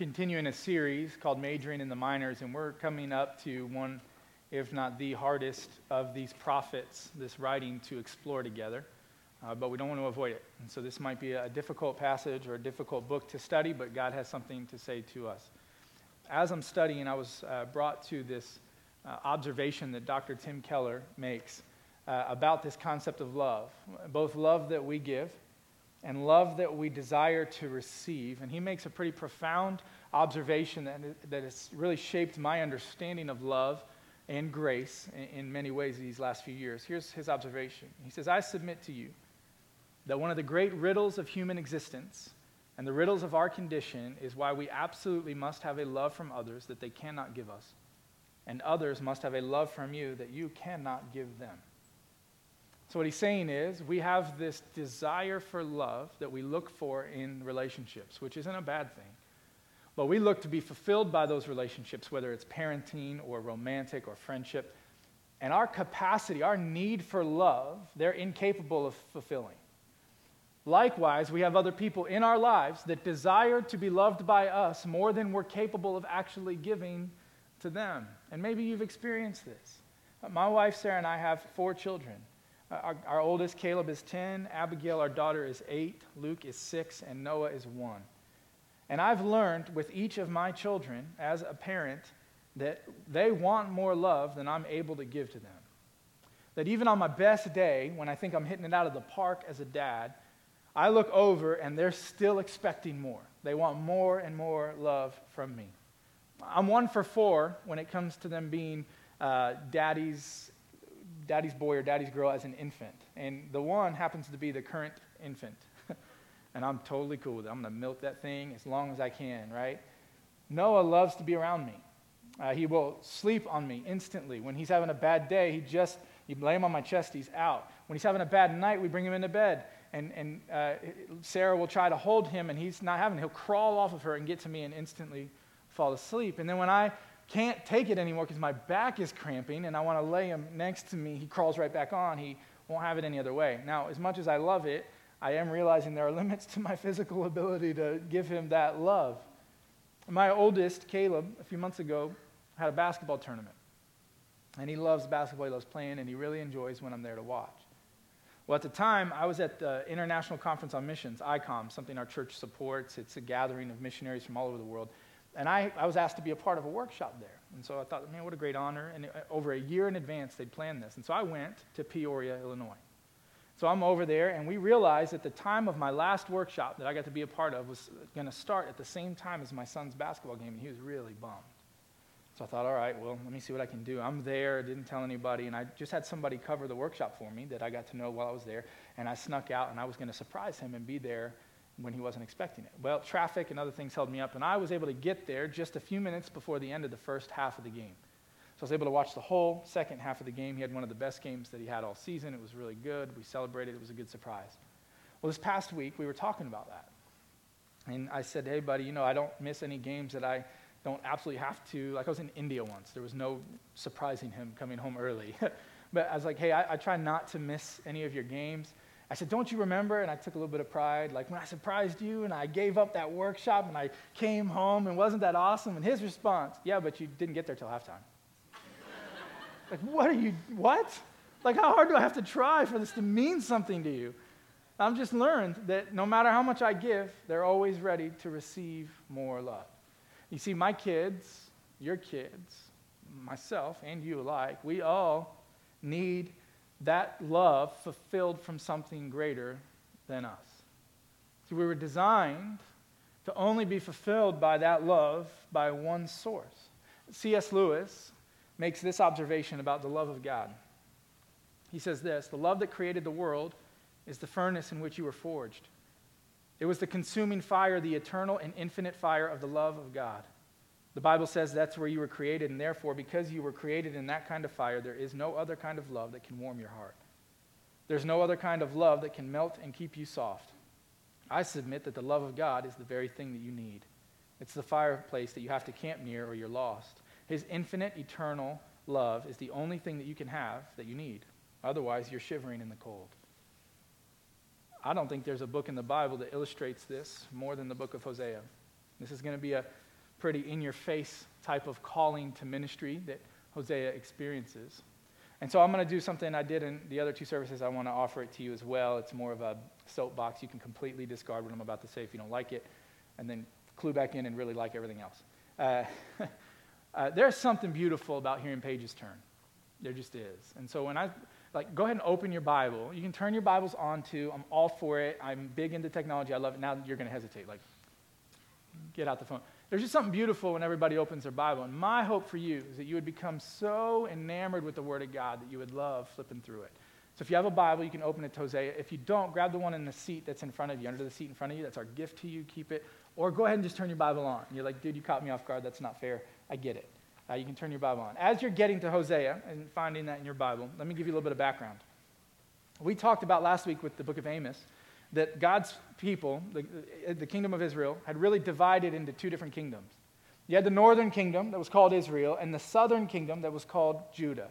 continuing a series called Majoring in the Minors, and we're coming up to one, if not the hardest, of these prophets, this writing to explore together. Uh, but we don't want to avoid it. And so this might be a difficult passage or a difficult book to study, but God has something to say to us. As I'm studying, I was uh, brought to this uh, observation that Dr. Tim Keller makes uh, about this concept of love, both love that we give and love that we desire to receive. And he makes a pretty profound observation that, that has really shaped my understanding of love and grace in, in many ways these last few years. Here's his observation He says, I submit to you that one of the great riddles of human existence and the riddles of our condition is why we absolutely must have a love from others that they cannot give us, and others must have a love from you that you cannot give them. So, what he's saying is, we have this desire for love that we look for in relationships, which isn't a bad thing. But we look to be fulfilled by those relationships, whether it's parenting or romantic or friendship. And our capacity, our need for love, they're incapable of fulfilling. Likewise, we have other people in our lives that desire to be loved by us more than we're capable of actually giving to them. And maybe you've experienced this. My wife, Sarah, and I have four children. Our, our, oldest, Caleb, is 10. Abigail, our daughter, is 8. Luke is 6. And Noah is 1. And I've learned with each of my children as a parent that they want more love than I'm able to give to them. That even on my best day, when I think I'm hitting it out of the park as a dad, I look over and they're still expecting more. They want more and more love from me. I'm one for four when it comes to them being uh, daddy's daddy's boy or daddy's girl as an infant. And the one happens to be the current infant. and I'm totally cool with it. I'm going to milk that thing as long as I can, right? Noah loves to be around me. Uh, he will sleep on me instantly. When he's having a bad day, he just, you lay him on my chest, he's out. When he's having a bad night, we bring him into bed. And, and uh, Sarah will try to hold him, and he's not having it. He'll crawl off of her and get to me and instantly fall asleep. And then when I can't take it anymore because my back is cramping and I want to lay him next to me. He crawls right back on. He won't have it any other way. Now, as much as I love it, I am realizing there are limits to my physical ability to give him that love. My oldest, Caleb, a few months ago, had a basketball tournament. And he loves basketball, he loves playing, and he really enjoys when I'm there to watch. Well, at the time, I was at the International Conference on Missions, ICOM, something our church supports. It's a gathering of missionaries from all over the world. And I, I was asked to be a part of a workshop there. And so I thought, man, what a great honor. And over a year in advance, they'd planned this. And so I went to Peoria, Illinois. So I'm over there, and we realized at the time of my last workshop that I got to be a part of was going to start at the same time as my son's basketball game, and he was really bummed. So I thought, all right, well, let me see what I can do. I'm there, didn't tell anybody, and I just had somebody cover the workshop for me that I got to know while I was there, and I snuck out, and I was going to surprise him and be there when he wasn't expecting it. Well, traffic and other things held me up, and I was able to get there just a few minutes before the end of the first half of the game. So I was able to watch the whole second half of the game. He had one of the best games that he had all season. It was really good. We celebrated. It was a good surprise. Well, this past week, we were talking about that. And I said, hey, buddy, you know, I don't miss any games that I don't absolutely have to. Like, I was in India once. There was no surprising him coming home early. but I was like, hey, I, I try not to miss any of your games. I said, Don't you remember? And I took a little bit of pride, like when I surprised you and I gave up that workshop and I came home and wasn't that awesome? And his response, Yeah, but you didn't get there till halftime. like, what are you, what? Like, how hard do I have to try for this to mean something to you? I've just learned that no matter how much I give, they're always ready to receive more love. You see, my kids, your kids, myself, and you alike, we all need that love fulfilled from something greater than us. See, we were designed to only be fulfilled by that love by one source. C.S. Lewis makes this observation about the love of God. He says this The love that created the world is the furnace in which you were forged. It was the consuming fire, the eternal and infinite fire of the love of God. The Bible says that's where you were created, and therefore, because you were created in that kind of fire, there is no other kind of love that can warm your heart. There's no other kind of love that can melt and keep you soft. I submit that the love of God is the very thing that you need. It's the fireplace that you have to camp near or you're lost. His infinite, eternal love is the only thing that you can have that you need. Otherwise, you're shivering in the cold. I don't think there's a book in the Bible that illustrates this more than the book of Hosea. This is going to be a pretty in your face type of calling to ministry that Hosea experiences. And so I'm going to do something I did in the other two services. I want to offer it to you as well. It's more of a soapbox. You can completely discard what I'm about to say if you don't like it, and then clue back in and really like everything else. Uh, uh, there's something beautiful about hearing pages turn. There just is. And so when I, like, go ahead and open your Bible. You can turn your Bibles on to. I'm all for it. I'm big into technology. I love it. Now you're going to hesitate. Like, get out the phone. There's just something beautiful when everybody opens their Bible. And my hope for you is that you would become so enamored with the Word of God that you would love flipping through it. So if you have a Bible, you can open it to Hosea. If you don't, grab the one in the seat that's in front of you, under the seat in front of you. That's our gift to you. Keep it. Or go ahead and just turn your Bible on. You're like, dude, you caught me off guard. That's not fair. I get it. Uh, you can turn your Bible on. As you're getting to Hosea and finding that in your Bible, let me give you a little bit of background. We talked about last week with the book of Amos that God's people, the, the kingdom of Israel, had really divided into two different kingdoms. You had the northern kingdom that was called Israel, and the southern kingdom that was called Judah.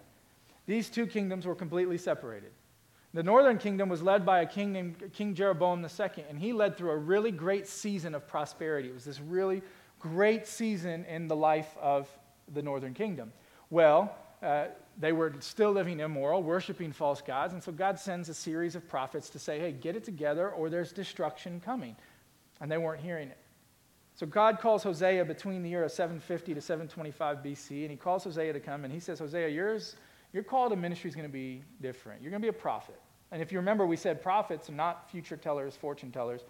These two kingdoms were completely separated. The northern kingdom was led by a king named King Jeroboam II, and he led through a really great season of prosperity. It was this really great season in the life of the northern kingdom. Well, uh, they were still living immoral, worshiping false gods, and so God sends a series of prophets to say, hey, get it together or there's destruction coming. And they weren't hearing it. So God calls Hosea between the year of 750 to 725 BC, and he calls Hosea to come, and he says, Hosea, yours, your call to ministry is going to be different. You're going to be a prophet. And if you remember, we said prophets are not future tellers, fortune tellers.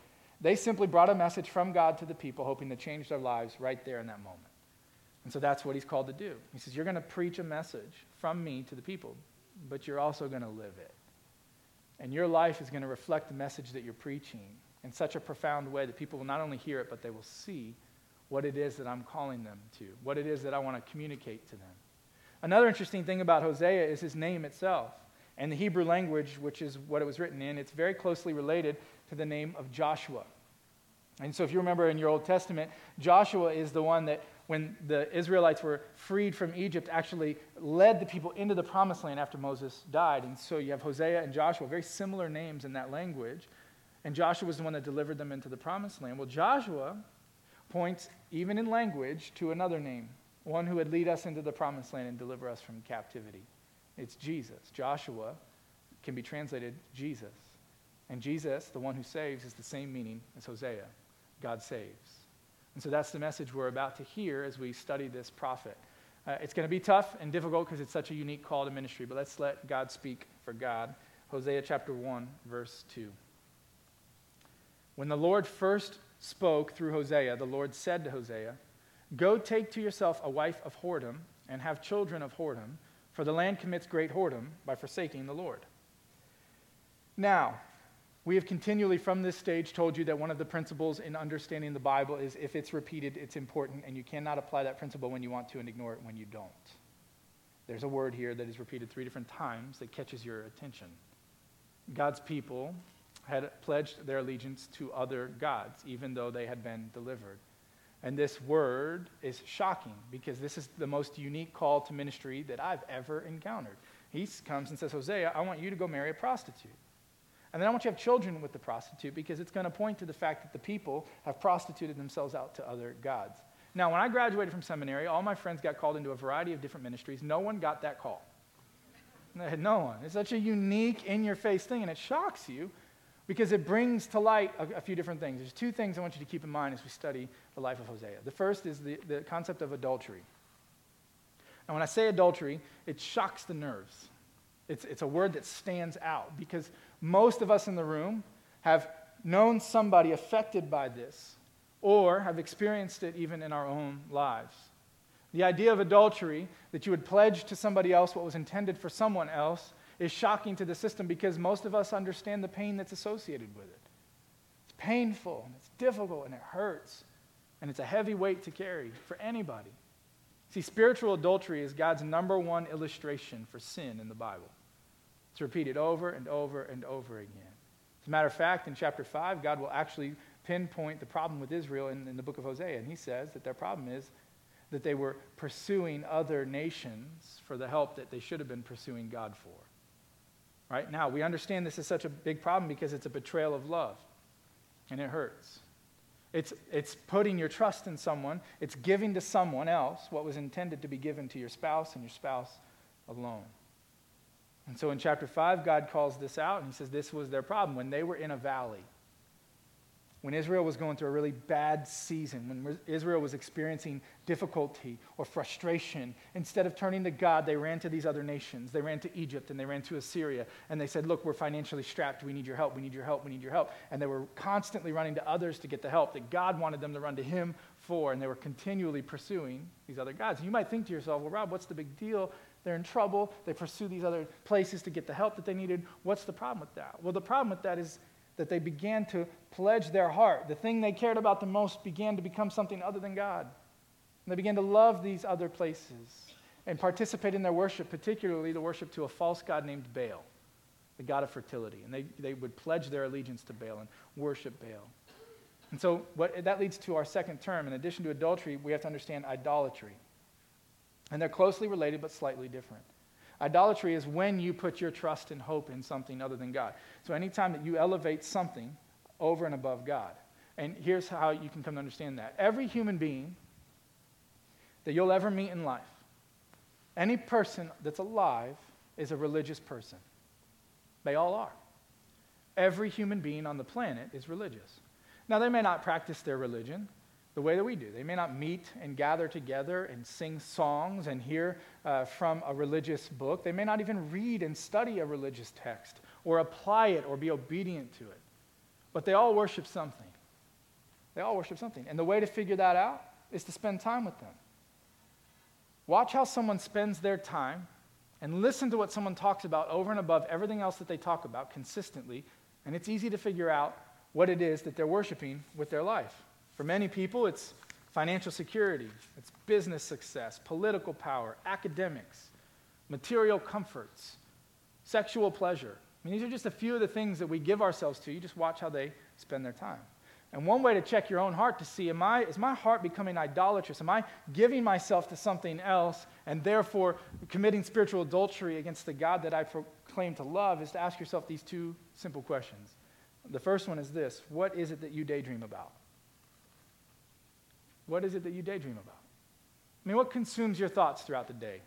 They simply brought a message from God to the people, hoping to change their lives right there in that moment. And so that's what he's called to do. He says, You're going to preach a message from me to the people, but you're also going to live it. And your life is going to reflect the message that you're preaching in such a profound way that people will not only hear it, but they will see what it is that I'm calling them to, what it is that I want to communicate to them. Another interesting thing about Hosea is his name itself. And the Hebrew language, which is what it was written in, it's very closely related to the name of Joshua. And so, if you remember in your Old Testament, Joshua is the one that, when the Israelites were freed from Egypt, actually led the people into the promised land after Moses died. And so, you have Hosea and Joshua, very similar names in that language. And Joshua was the one that delivered them into the promised land. Well, Joshua points, even in language, to another name, one who would lead us into the promised land and deliver us from captivity. It's Jesus. Joshua can be translated Jesus. And Jesus, the one who saves, is the same meaning as Hosea God saves. And so that's the message we're about to hear as we study this prophet. Uh, it's going to be tough and difficult because it's such a unique call to ministry, but let's let God speak for God. Hosea chapter 1, verse 2. When the Lord first spoke through Hosea, the Lord said to Hosea, Go take to yourself a wife of whoredom and have children of whoredom, for the land commits great whoredom by forsaking the Lord. Now, we have continually from this stage told you that one of the principles in understanding the Bible is if it's repeated, it's important, and you cannot apply that principle when you want to and ignore it when you don't. There's a word here that is repeated three different times that catches your attention. God's people had pledged their allegiance to other gods, even though they had been delivered. And this word is shocking because this is the most unique call to ministry that I've ever encountered. He comes and says, Hosea, I want you to go marry a prostitute. And then I want you to have children with the prostitute because it's going to point to the fact that the people have prostituted themselves out to other gods. Now, when I graduated from seminary, all my friends got called into a variety of different ministries. No one got that call. No one. It's such a unique, in your face thing, and it shocks you because it brings to light a, a, few different things. There's two things I want you to keep in mind as we study the life of Hosea. The first is the, the concept of adultery. And when I say adultery, it shocks the nerves. It's, it's a word that stands out because most of us in the room have known somebody affected by this or have experienced it even in our own lives. The idea of adultery, that you would pledge to somebody else what was intended for someone else, is shocking to the system because most of us understand the pain that's associated with it. It's painful, and it's difficult, and it hurts, and it's a heavy weight to carry for anybody. See, spiritual adultery is God's number one illustration for sin in the Bible. It's repeated over and over and over again. As a matter of fact, in chapter 5, God will actually pinpoint the problem with Israel in, in the book of Hosea, and he says that their problem is that they were pursuing other nations for the help that they should have been pursuing God for. Right now, we understand this is such a big problem because it's a betrayal of love, and it hurts. It's, it's putting your trust in someone, it's giving to someone else what was intended to be given to your spouse and your spouse alone. And so in chapter 5, God calls this out and he says this was their problem. When they were in a valley, when Israel was going through a really bad season, when Israel was experiencing difficulty or frustration, instead of turning to God, they ran to these other nations. They ran to Egypt and they ran to Assyria. And they said, Look, we're financially strapped. We need your help. We need your help. We need your help. And they were constantly running to others to get the help that God wanted them to run to Him for. And they were continually pursuing these other gods. You might think to yourself, Well, Rob, what's the big deal? They're in trouble. They pursue these other places to get the help that they needed. What's the problem with that? Well, the problem with that is that they began to pledge their heart. The thing they cared about the most began to become something other than God. And they began to love these other places and participate in their worship, particularly the worship to a false god named Baal, the god of fertility. And they, they would pledge their allegiance to Baal and worship Baal. And so what, that leads to our second term. In addition to adultery, we have to understand idolatry. And they're closely related but slightly different. Idolatry is when you put your trust and hope in something other than God. So anytime that you elevate something over and above God, and here's how you can come to understand that. Every human being that you'll ever meet in life, any person that's alive is a religious person. They all are. Every human being on the planet is religious. Now, they may not practice their religion, the way that we do. They may not meet and gather together and sing songs and hear uh, from a religious book. They may not even read and study a religious text or apply it or be obedient to it. But they all worship something. They all worship something. And the way to figure that out is to spend time with them. Watch how someone spends their time and listen to what someone talks about over and above everything else that they talk about consistently. And it's easy to figure out what it is that they're worshiping with their life. For many people, it's financial security, it's business success, political power, academics, material comforts, sexual pleasure. I mean, these are just a few of the things that we give ourselves to. You just watch how they spend their time. And one way to check your own heart to see, am I, is my heart becoming idolatrous? Am I giving myself to something else and therefore committing spiritual adultery against the God that I proclaim to love? Is to ask yourself these two simple questions. The first one is this What is it that you daydream about? What is it that you daydream about? I mean, what consumes your thoughts throughout the day?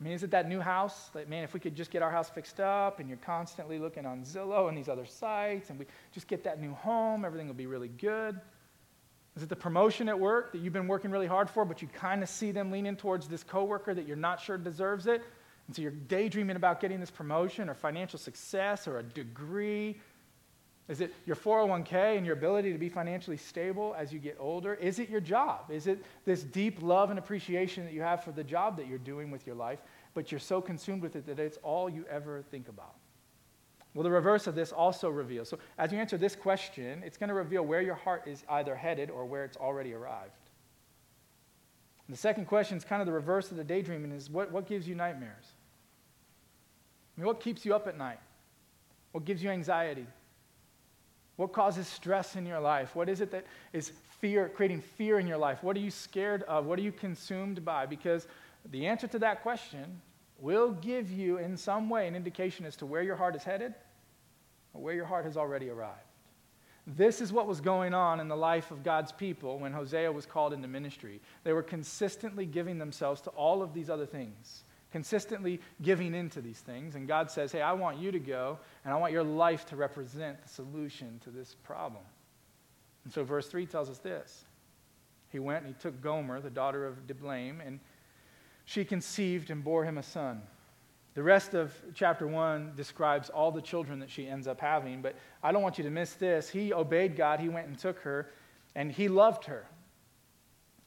I mean, is it that new house? Like, man, if we could just get our house fixed up and you're constantly looking on Zillow and these other sites and we just get that new home, everything will be really good. Is it the promotion at work that you've been working really hard for, but you kind of see them leaning towards this coworker that you're not sure deserves it? And so you're daydreaming about getting this promotion or financial success or a degree is it your 401k and your ability to be financially stable as you get older? Is it your job? Is it this deep love and appreciation that you have for the job that you're doing with your life, but you're so consumed with it that it's all you ever think about? Well, the reverse of this also reveals. So, as you answer this question, it's going to reveal where your heart is either headed or where it's already arrived. The second question is kind of the reverse of the daydreaming is what, what gives you nightmares? I mean, what keeps you up at night? What gives you anxiety? What causes stress in your life? What is it that is fear, creating fear in your life? What are you scared of? What are you consumed by? Because the answer to that question will give you, in some way, an indication as to where your heart is headed or where your heart has already arrived. This is what was going on in the life of God's people when Hosea was called into ministry. They were consistently giving themselves to all of these other things consistently giving into these things. And God says, Hey, I want you to go, and I want your life to represent the solution to this problem. And so, verse 3 tells us this He went and he took Gomer, the daughter of Diblaim, and she conceived and bore him a son. The rest of chapter 1 describes all the children that she ends up having, but I don't want you to miss this. He obeyed God, he went and took her, and he loved her.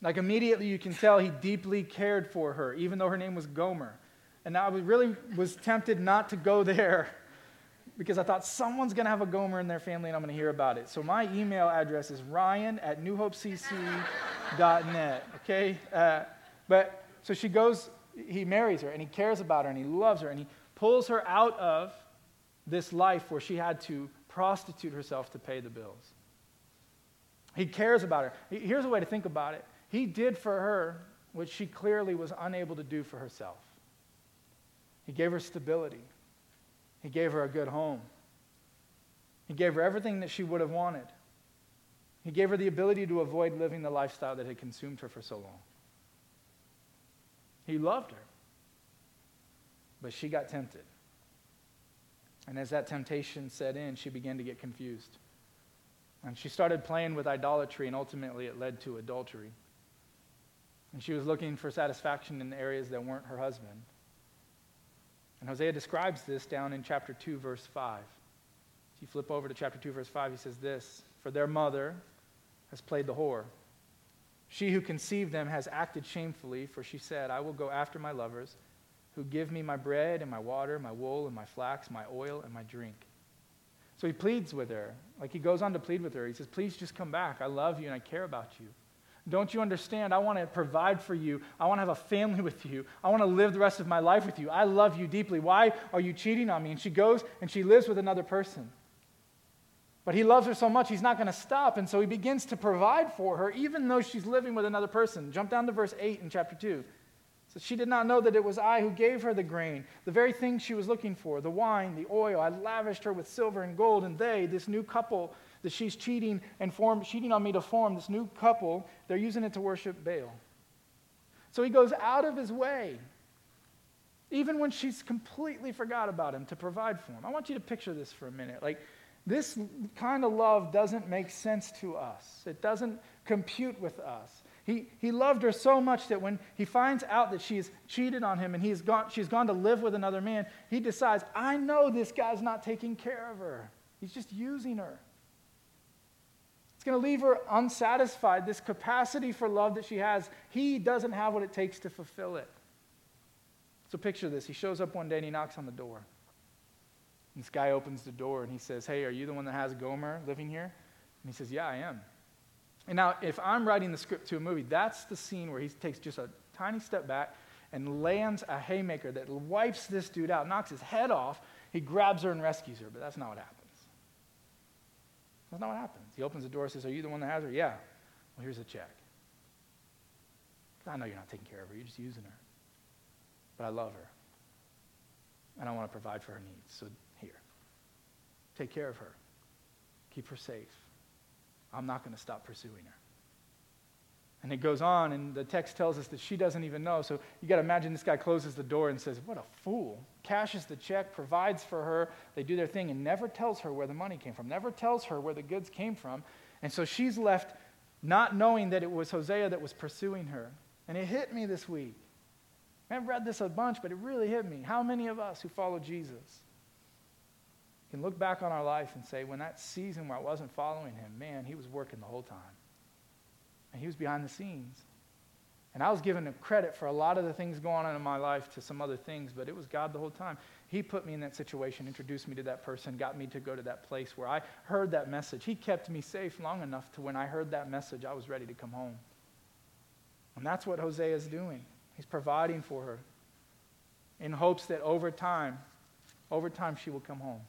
Like immediately you can tell he deeply cared for her, even though her name was Gomer. And I really was tempted not to go there because I thought someone's going to have a Gomer in their family and I'm going to hear about it. So my email address is ryan at newhopecc.net. Okay? Uh, but so she goes, he marries her and he cares about her and he loves her and he pulls her out of this life where she had to prostitute herself to pay the bills. He cares about her. Here's a way to think about it he did for her what she clearly was unable to do for herself. He gave her stability, He gave her a good home, He gave her everything that she would have wanted. He gave her the ability to avoid living the lifestyle that had consumed her for so long. He loved her. But she got tempted. And as that temptation set in, she began to get confused. And she started playing with idolatry, and ultimately it led to adultery. And she was looking for satisfaction in areas that weren't her husband. And Hosea describes this down in chapter 2, verse 5. If you flip over to chapter 2, verse 5, he says this For their mother has played the whore. She who conceived them has acted shamefully, for she said, I will go after my lovers who give me my bread and my water, my wool and my flax, my oil and my drink. So he pleads with her. Like he goes on to plead with her. He says, Please just come back. I love you and I care about you. Don't you understand? I want to provide for you. I want to have a family with you. I want to live the rest of my life with you. I love you deeply. Why are you cheating on me? And she goes and she lives with another person. But he loves her so much, he's not going to stop. And so he begins to provide for her, even though she's living with another person. Jump down to verse 8 in chapter 2. So she did not know that it was I who gave her the grain, the very thing she was looking for, the wine, the oil. I lavished her with silver and gold, and they, this new couple that she's cheating and form, cheating on me to form, this new couple, they're using it to worship Baal. So he goes out of his way, even when she's completely forgot about him, to provide for him. I want you to picture this for a minute. Like, this kind of love doesn't make sense to us, it doesn't compute with us. He, he loved her so much that when he finds out that she's cheated on him and he's gone, she's gone to live with another man, he decides, I know this guy's not taking care of her. He's just using her. It's going to leave her unsatisfied. This capacity for love that she has, he doesn't have what it takes to fulfill it. So picture this. He shows up one day and he knocks on the door. This guy opens the door and he says, Hey, are you the one that has Gomer living here? And he says, Yeah, I am. And now, if I'm writing the script to a movie, that's the scene where he takes just a tiny step back and lands a haymaker that wipes this dude out, knocks his head off. He grabs her and rescues her, but that's not what happens. That's not what happens. He opens the door and says, Are you the one that has her? Yeah. Well, here's a check. I know you're not taking care of her, you're just using her. But I love her. And I want to provide for her needs. So here, take care of her, keep her safe. I'm not going to stop pursuing her. And it goes on, and the text tells us that she doesn't even know. So you got to imagine this guy closes the door and says, What a fool. Cashes the check, provides for her. They do their thing and never tells her where the money came from, never tells her where the goods came from. And so she's left not knowing that it was Hosea that was pursuing her. And it hit me this week. I've read this a bunch, but it really hit me. How many of us who follow Jesus can look back on our life and say, when that season where I wasn't following him, man, he was working the whole time. And he was behind the scenes. And I was given credit for a lot of the things going on in my life to some other things, but it was God the whole time. He put me in that situation, introduced me to that person, got me to go to that place where I heard that message. He kept me safe long enough to when I heard that message, I was ready to come home. And that's what Hosea is doing. He's providing for her in hopes that over time, over time, she will come home.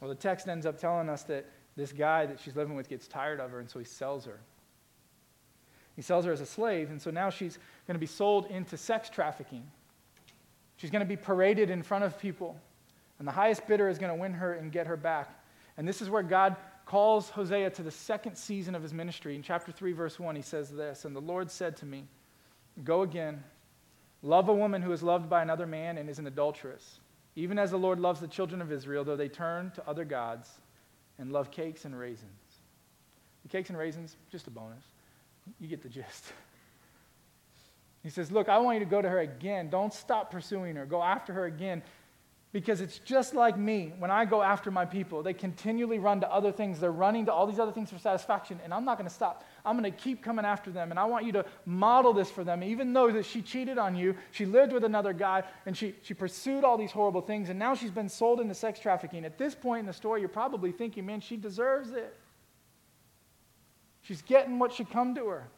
Well, the text ends up telling us that this guy that she's living with gets tired of her, and so he sells her. He sells her as a slave, and so now she's going to be sold into sex trafficking. She's going to be paraded in front of people, and the highest bidder is going to win her and get her back. And this is where God calls Hosea to the second season of his ministry. In chapter 3, verse 1, he says this And the Lord said to me, Go again, love a woman who is loved by another man and is an adulteress even as the Lord loves the children of Israel, though they turn to other gods and love cakes and raisins. The cakes and raisins, just a bonus. You get the gist. He says, Look, I want you to go to her again. Don't stop pursuing her. Go after her again. Because it's just like me when I go after my people. They continually run to other things. They're running to all these other things for satisfaction, and I'm not going to stop. I'm going to keep coming after them, and I want you to model this for them. Even though that she cheated on you, she lived with another guy, and she, she pursued all these horrible things, and now she's been sold into sex trafficking. At this point in the story, you're probably thinking, man, she deserves it. She's getting what should come to her.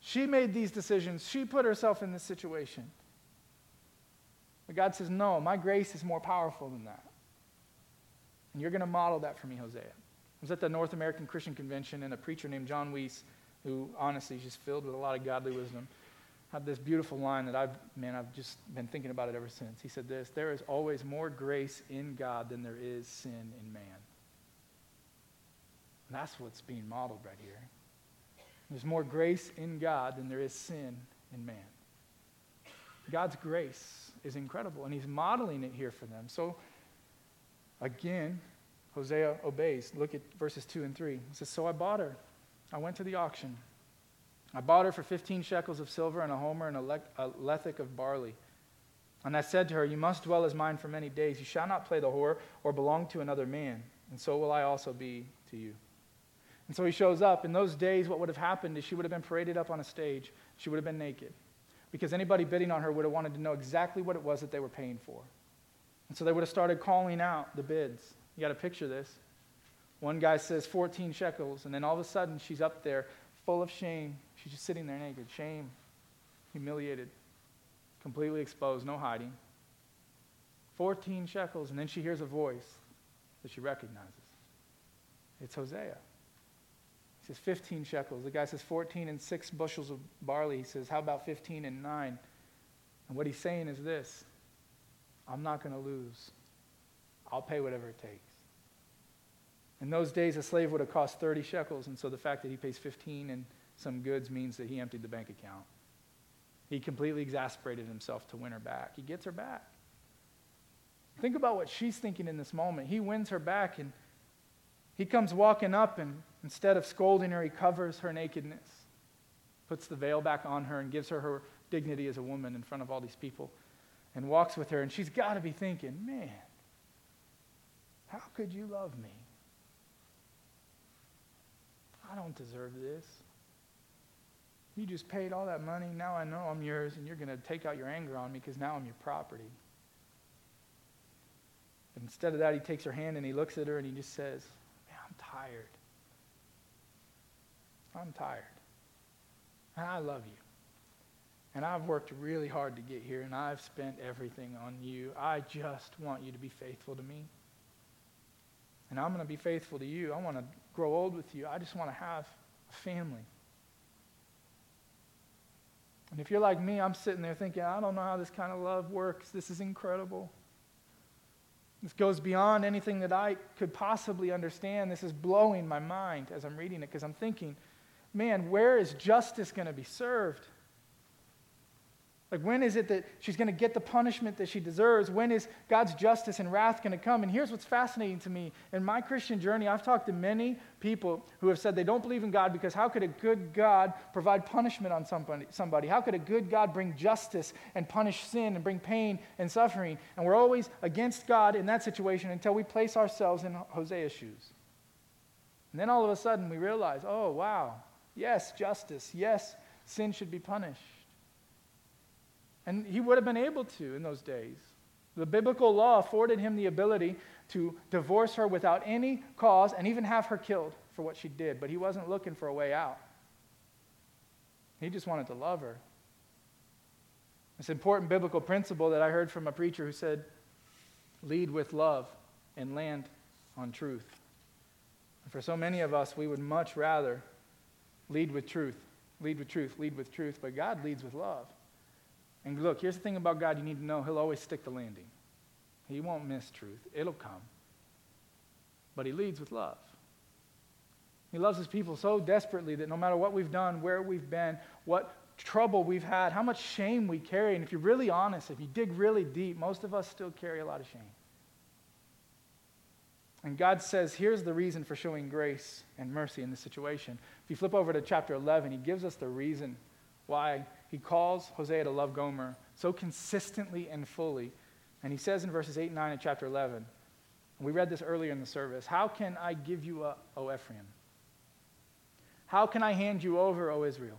She made these decisions, she put herself in this situation. But God says, No, my grace is more powerful than that. And you're going to model that for me, Hosea. I was at the North American Christian Convention, and a preacher named Jon Weece, who honestly is just filled with a lot of godly wisdom, had this beautiful line that I've, man, I've just been thinking about it ever since. He said this There is always more grace in God than there is sin in man. And that's what's being modeled right here. There's more grace in God than there is sin in man. God's grace is incredible, and he's modeling it here for them. So, again, Hosea obeys. Look at verses 2 and 3. He says, So I bought her. I went to the auction. I bought her for 15 shekels of silver and a homer and a, le- a lethech of barley. And I said to her, You must dwell as mine for many days. You shall not play the whore or belong to another man, and so will I also be to you. And so he shows up. In those days, what would have happened is she would have been paraded up on a stage. She would have been naked. Because anybody bidding on her would have wanted to know exactly what it was that they were paying for. And so they would have started calling out the bids. You got to picture this. One guy says 14 shekels, and then all of a sudden she's up there full of shame. She's just sitting there naked. Shame, humiliated, completely exposed, no hiding. 14 shekels, and then she hears a voice that she recognizes. It's Hosea. He says 15 shekels. The guy says 14 and six bushels of barley. He says, How about 15 and nine? And what he's saying is this I'm not going to lose. I'll pay whatever it takes. In those days, a slave would have cost 30 shekels, and so the fact that he pays 15 and some goods means that he emptied the bank account. He completely exasperated himself to win her back. He gets her back. Think about what she's thinking in this moment. He wins her back, and he comes walking up, and instead of scolding her, he covers her nakedness, puts the veil back on her, and gives her her dignity as a woman in front of all these people, and walks with her. And she's got to be thinking, man, how could you love me? I don't deserve this. You just paid all that money. Now I know I'm yours, and you're going to take out your anger on me because now I'm your property. But instead of that, he takes her hand and he looks at her and he just says, tired. I'm tired. And I love you. And I've worked really hard to get here, and I've spent everything on you. I just want you to be faithful to me. And I'm going to be faithful to you. I want to grow old with you. I just want to have a family. And if you're like me, I'm sitting there thinking, I don't know how this kind of love works. This is incredible. This goes beyond anything that I could possibly understand. This is blowing my mind as I'm reading it because I'm thinking, man, where is justice going to be served? Like, when is it that she's going to get the punishment that she deserves? When is God's justice and wrath going to come? And here's what's fascinating to me. In my Christian journey, I've talked to many people who have said they don't believe in God because how could a good God provide punishment on somebody? somebody? How could a good God bring justice and punish sin and bring pain and suffering? And we're always against God in that situation until we place ourselves in Hosea's shoes. And then all of a sudden we realize, oh, wow, yes, justice. Yes, sin should be punished. And he would have been able to in those days. The biblical law afforded him the ability to divorce her without any cause and even have her killed for what she did, but he wasn't looking for a way out. He just wanted to love her. This important biblical principle that I heard from a preacher who said, lead with love and land on truth. And for so many of us, we would much rather lead with truth, lead with truth, lead with truth, but God leads with love. And look, here's the thing about God you need to know He'll always stick the landing. He won't miss truth, it'll come. But He leads with love. He loves His people so desperately that no matter what we've done, where we've been, what trouble we've had, how much shame we carry, and if you're really honest, if you dig really deep, most of us still carry a lot of shame. And God says, here's the reason for showing grace and mercy in this situation. If you flip over to chapter 11, He gives us the reason why he calls Hosea to love Gomer so consistently and fully. And he says in verses 8 and 9 of chapter 11, we read this earlier in the service How can I give you up, O Ephraim? How can I hand you over, O Israel?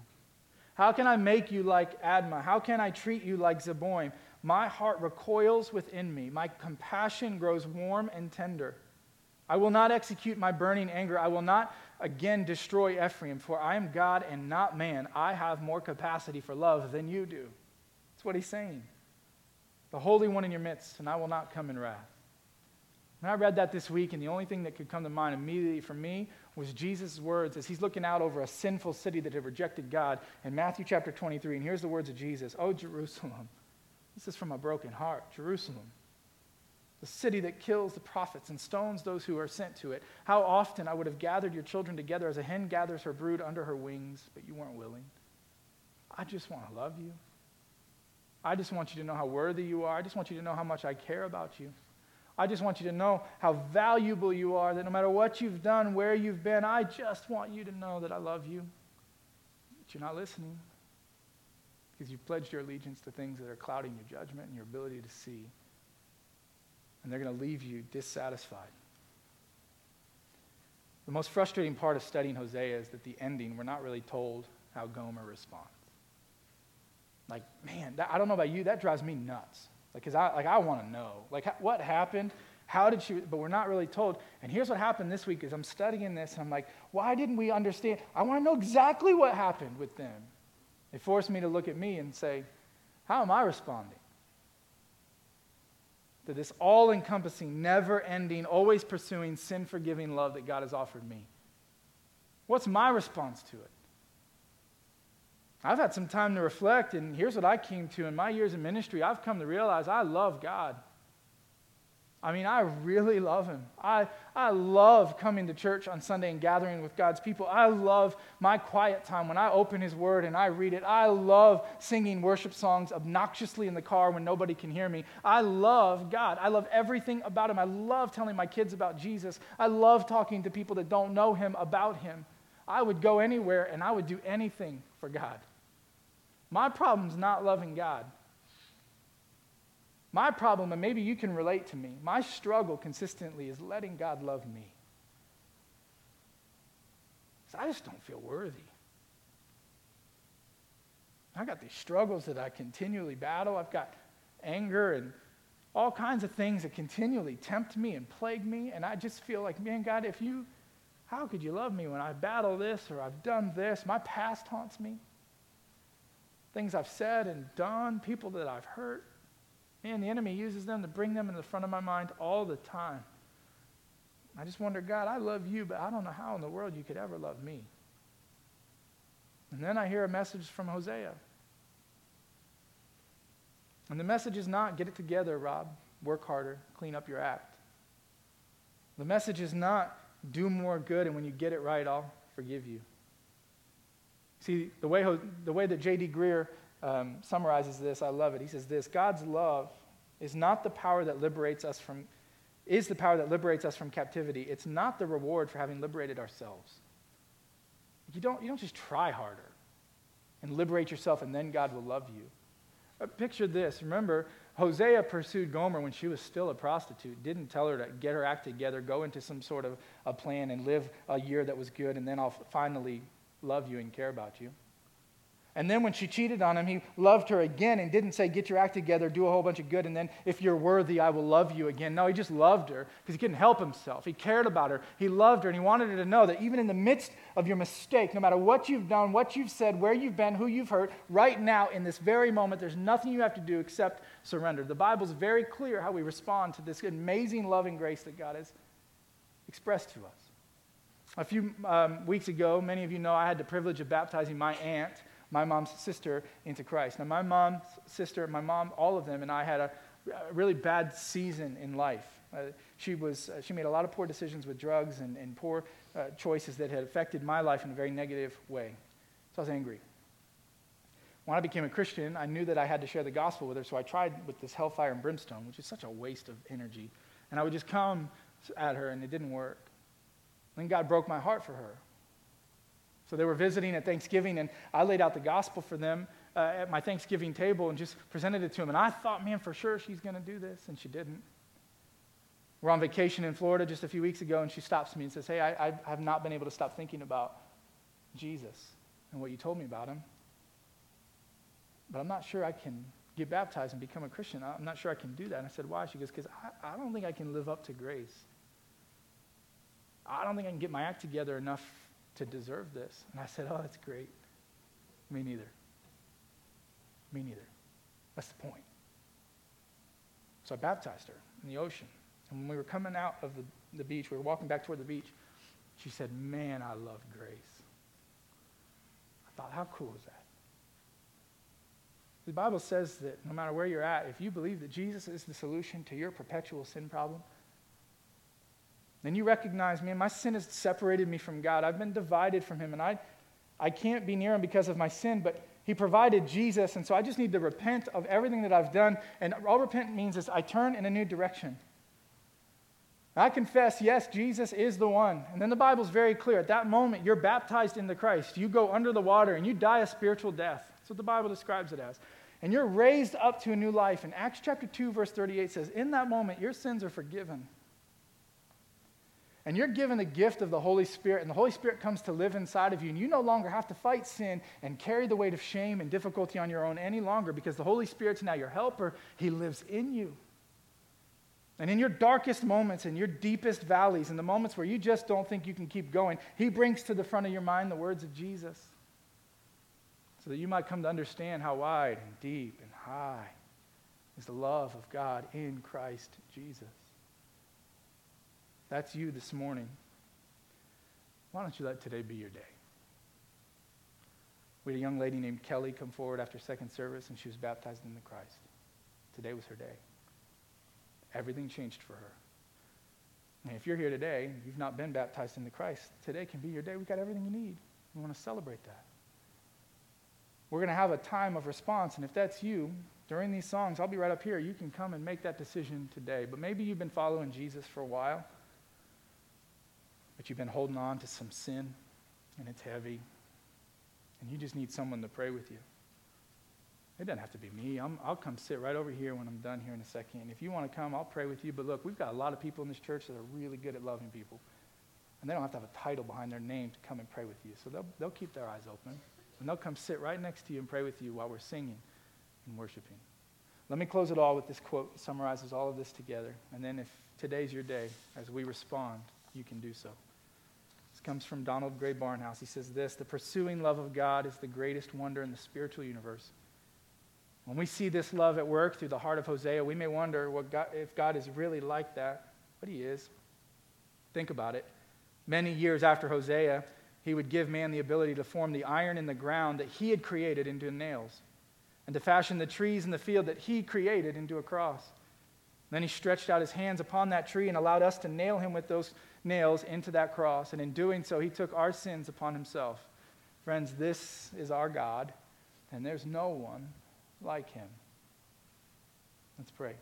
How can I make you like Admah? How can I treat you like Zeboim? My heart recoils within me. My compassion grows warm and tender. I will not execute my burning anger. I will not again destroy Ephraim, for I am God and not man. I have more capacity for love than you do. That's what he's saying. The Holy One in your midst, and I will not come in wrath. And I read that this week, and the only thing that could come to mind immediately for me was Jesus' words as he's looking out over a sinful city that had rejected God in Matthew chapter 23. And here's the words of Jesus Oh, Jerusalem. This is from a broken heart. Jerusalem. The city that kills the prophets and stones those who are sent to it. How often I would have gathered your children together as a hen gathers her brood under her wings, but you weren't willing. I just want to love you. I just want you to know how worthy you are. I just want you to know how much I care about you. I just want you to know how valuable you are, that no matter what you've done, where you've been, I just want you to know that I love you. But you're not listening because you've pledged your allegiance to things that are clouding your judgment and your ability to see. And they're going to leave you dissatisfied. The most frustrating part of studying Hosea is that the ending, we're not really told how Gomer responds. Like, man, that, I don't know about you, that drives me nuts. Like, cause I, like, I want to know. Like, what happened? How did she, but we're not really told. And here's what happened this week is I'm studying this and I'm like, why didn't we understand? I want to know exactly what happened with them. It forced me to look at me and say, how am I responding? To this all encompassing, never ending, always pursuing, sin forgiving love that God has offered me. What's my response to it? I've had some time to reflect, and here's what I came to in my years of ministry. I've come to realize I love God. I mean, I really love Him. I, I love coming to church on Sunday and gathering with God's people. I love my quiet time when I open His Word and I read it. I love singing worship songs obnoxiously in the car when nobody can hear me. I love God. I love everything about Him. I love telling my kids about Jesus. I love talking to people that don't know Him about Him. I would go anywhere and I would do anything for God. My problem is not loving God. My problem, and maybe you can relate to me, my struggle consistently is letting God love me. I just don't feel worthy. I got these struggles that I continually battle. I've got anger and all kinds of things that continually tempt me and plague me. And I just feel like, man, God, if you, how could you love me when I battle this or I've done this? My past haunts me things I've said and done, people that I've hurt. Man, the enemy uses them to bring them in the front of my mind all the time. I just wonder, God, I love you, but I don't know how in the world you could ever love me. And then I hear a message from Hosea. And the message is not get it together, Rob, work harder, clean up your act. The message is not do more good, and when you get it right, I'll forgive you. See, the way, the way that J.D. Greear um, summarizes this, I love it. He says this God's love is not the power that liberates us from, is the power that liberates us from captivity. It's not the reward for having liberated ourselves. You don't, you don't just try harder and liberate yourself and then God will love you. Uh, picture this. Remember, Hosea pursued Gomer when she was still a prostitute, didn't tell her to get her act together, go into some sort of a plan and live a year that was good, and then I'll finally love you and care about you. And then when she cheated on him, he loved her again and didn't say, Get your act together, do a whole bunch of good, and then if you're worthy, I will love you again. No, he just loved her because he couldn't help himself. He cared about her. He loved her, and he wanted her to know that even in the midst of your mistake, no matter what you've done, what you've said, where you've been, who you've hurt, right now, in this very moment, there's nothing you have to do except surrender. The Bible's very clear how we respond to this amazing loving grace that God has expressed to us. A few um, weeks ago, many of you know I had the privilege of baptizing my aunt, my mom's sister, into Christ. Now, my mom's sister, my mom, all of them, and I had a, a really bad season in life. Uh, she, was, uh, she made a lot of poor decisions with drugs and, and poor uh, choices that had affected my life in a very negative way. So I was angry. When I became a Christian, I knew that I had to share the gospel with her, so I tried with this hellfire and brimstone, which is such a waste of energy. And I would just come at her, and it didn't work. Then God broke my heart for her. So they were visiting at Thanksgiving, and I laid out the gospel for them uh, at my Thanksgiving table and just presented it to them. And I thought, man, for sure she's going to do this, and she didn't. We're on vacation in Florida just a few weeks ago, and she stops me and says, Hey, I, I have not been able to stop thinking about Jesus and what you told me about him. But I'm not sure I can get baptized and become a Christian. I'm not sure I can do that. And I said, Why? She goes, Because I, I don't think I can live up to grace. I don't think I can get my act together enough to deserve this. And I said, Oh, that's great. Me neither. Me neither. That's the point. So I baptized her in the ocean. And when we were coming out of the, the beach, we were walking back toward the beach, she said, Man, I love grace. I thought, How cool is that? The Bible says that no matter where you're at, if you believe that Jesus is the solution to your perpetual sin problem, then you recognize, man, my sin has separated me from God. I've been divided from Him, and I, I can't be near Him because of my sin, but He provided Jesus, and so I just need to repent of everything that I've done. And all repent means is I turn in a new direction. I confess, yes, Jesus is the one. And then the Bible's very clear. At that moment, you're baptized into Christ. You go under the water and you die a spiritual death. That's what the Bible describes it as. And you're raised up to a new life. And Acts chapter 2, verse 38 says, In that moment, your sins are forgiven. And you're given the gift of the Holy Spirit, and the Holy Spirit comes to live inside of you, and you no longer have to fight sin and carry the weight of shame and difficulty on your own any longer because the Holy Spirit's now your helper. He lives in you. And in your darkest moments, in your deepest valleys, in the moments where you just don't think you can keep going, He brings to the front of your mind the words of Jesus so that you might come to understand how wide and deep and high is the love of God in Christ Jesus. That's you this morning. Why don't you let today be your day? We had a young lady named Kelly come forward after second service, and she was baptized into Christ. Today was her day. Everything changed for her. And if you're here today, you've not been baptized into Christ, today can be your day. We've got everything you need. We want to celebrate that. We're going to have a time of response, and if that's you, during these songs, I'll be right up here. You can come and make that decision today. But maybe you've been following Jesus for a while, but you've been holding on to some sin, and it's heavy, and you just need someone to pray with you. It doesn't have to be me. i will come sit right over here when I'm done here in a second. And if you want to come, I'll pray with you. But look, we've got a lot of people in this church that are really good at loving people. And they don't have to have a title behind their name to come and pray with you. So they'll, they'll keep their eyes open. And they'll come sit right next to you and pray with you while we're singing and worshiping. Let me close it all with this quote that summarizes all of this together. And then if today's your day, as we respond, you can do so. This comes from Donald Grey Barnhouse. He says this The pursuing love of God is the greatest wonder in the spiritual universe. When we see this love at work through the heart of Hosea, we may wonder what God, if God is really like that. But he is. Think about it. Many years after Hosea, he would give man the ability to form the iron in the ground that he had created into nails, and to fashion the trees in the field that he created into a cross. Then he stretched out his hands upon that tree and allowed us to nail him with those nails into that cross. And in doing so, he took our sins upon himself. Friends, this is our God, and there's no one like him. Let's pray.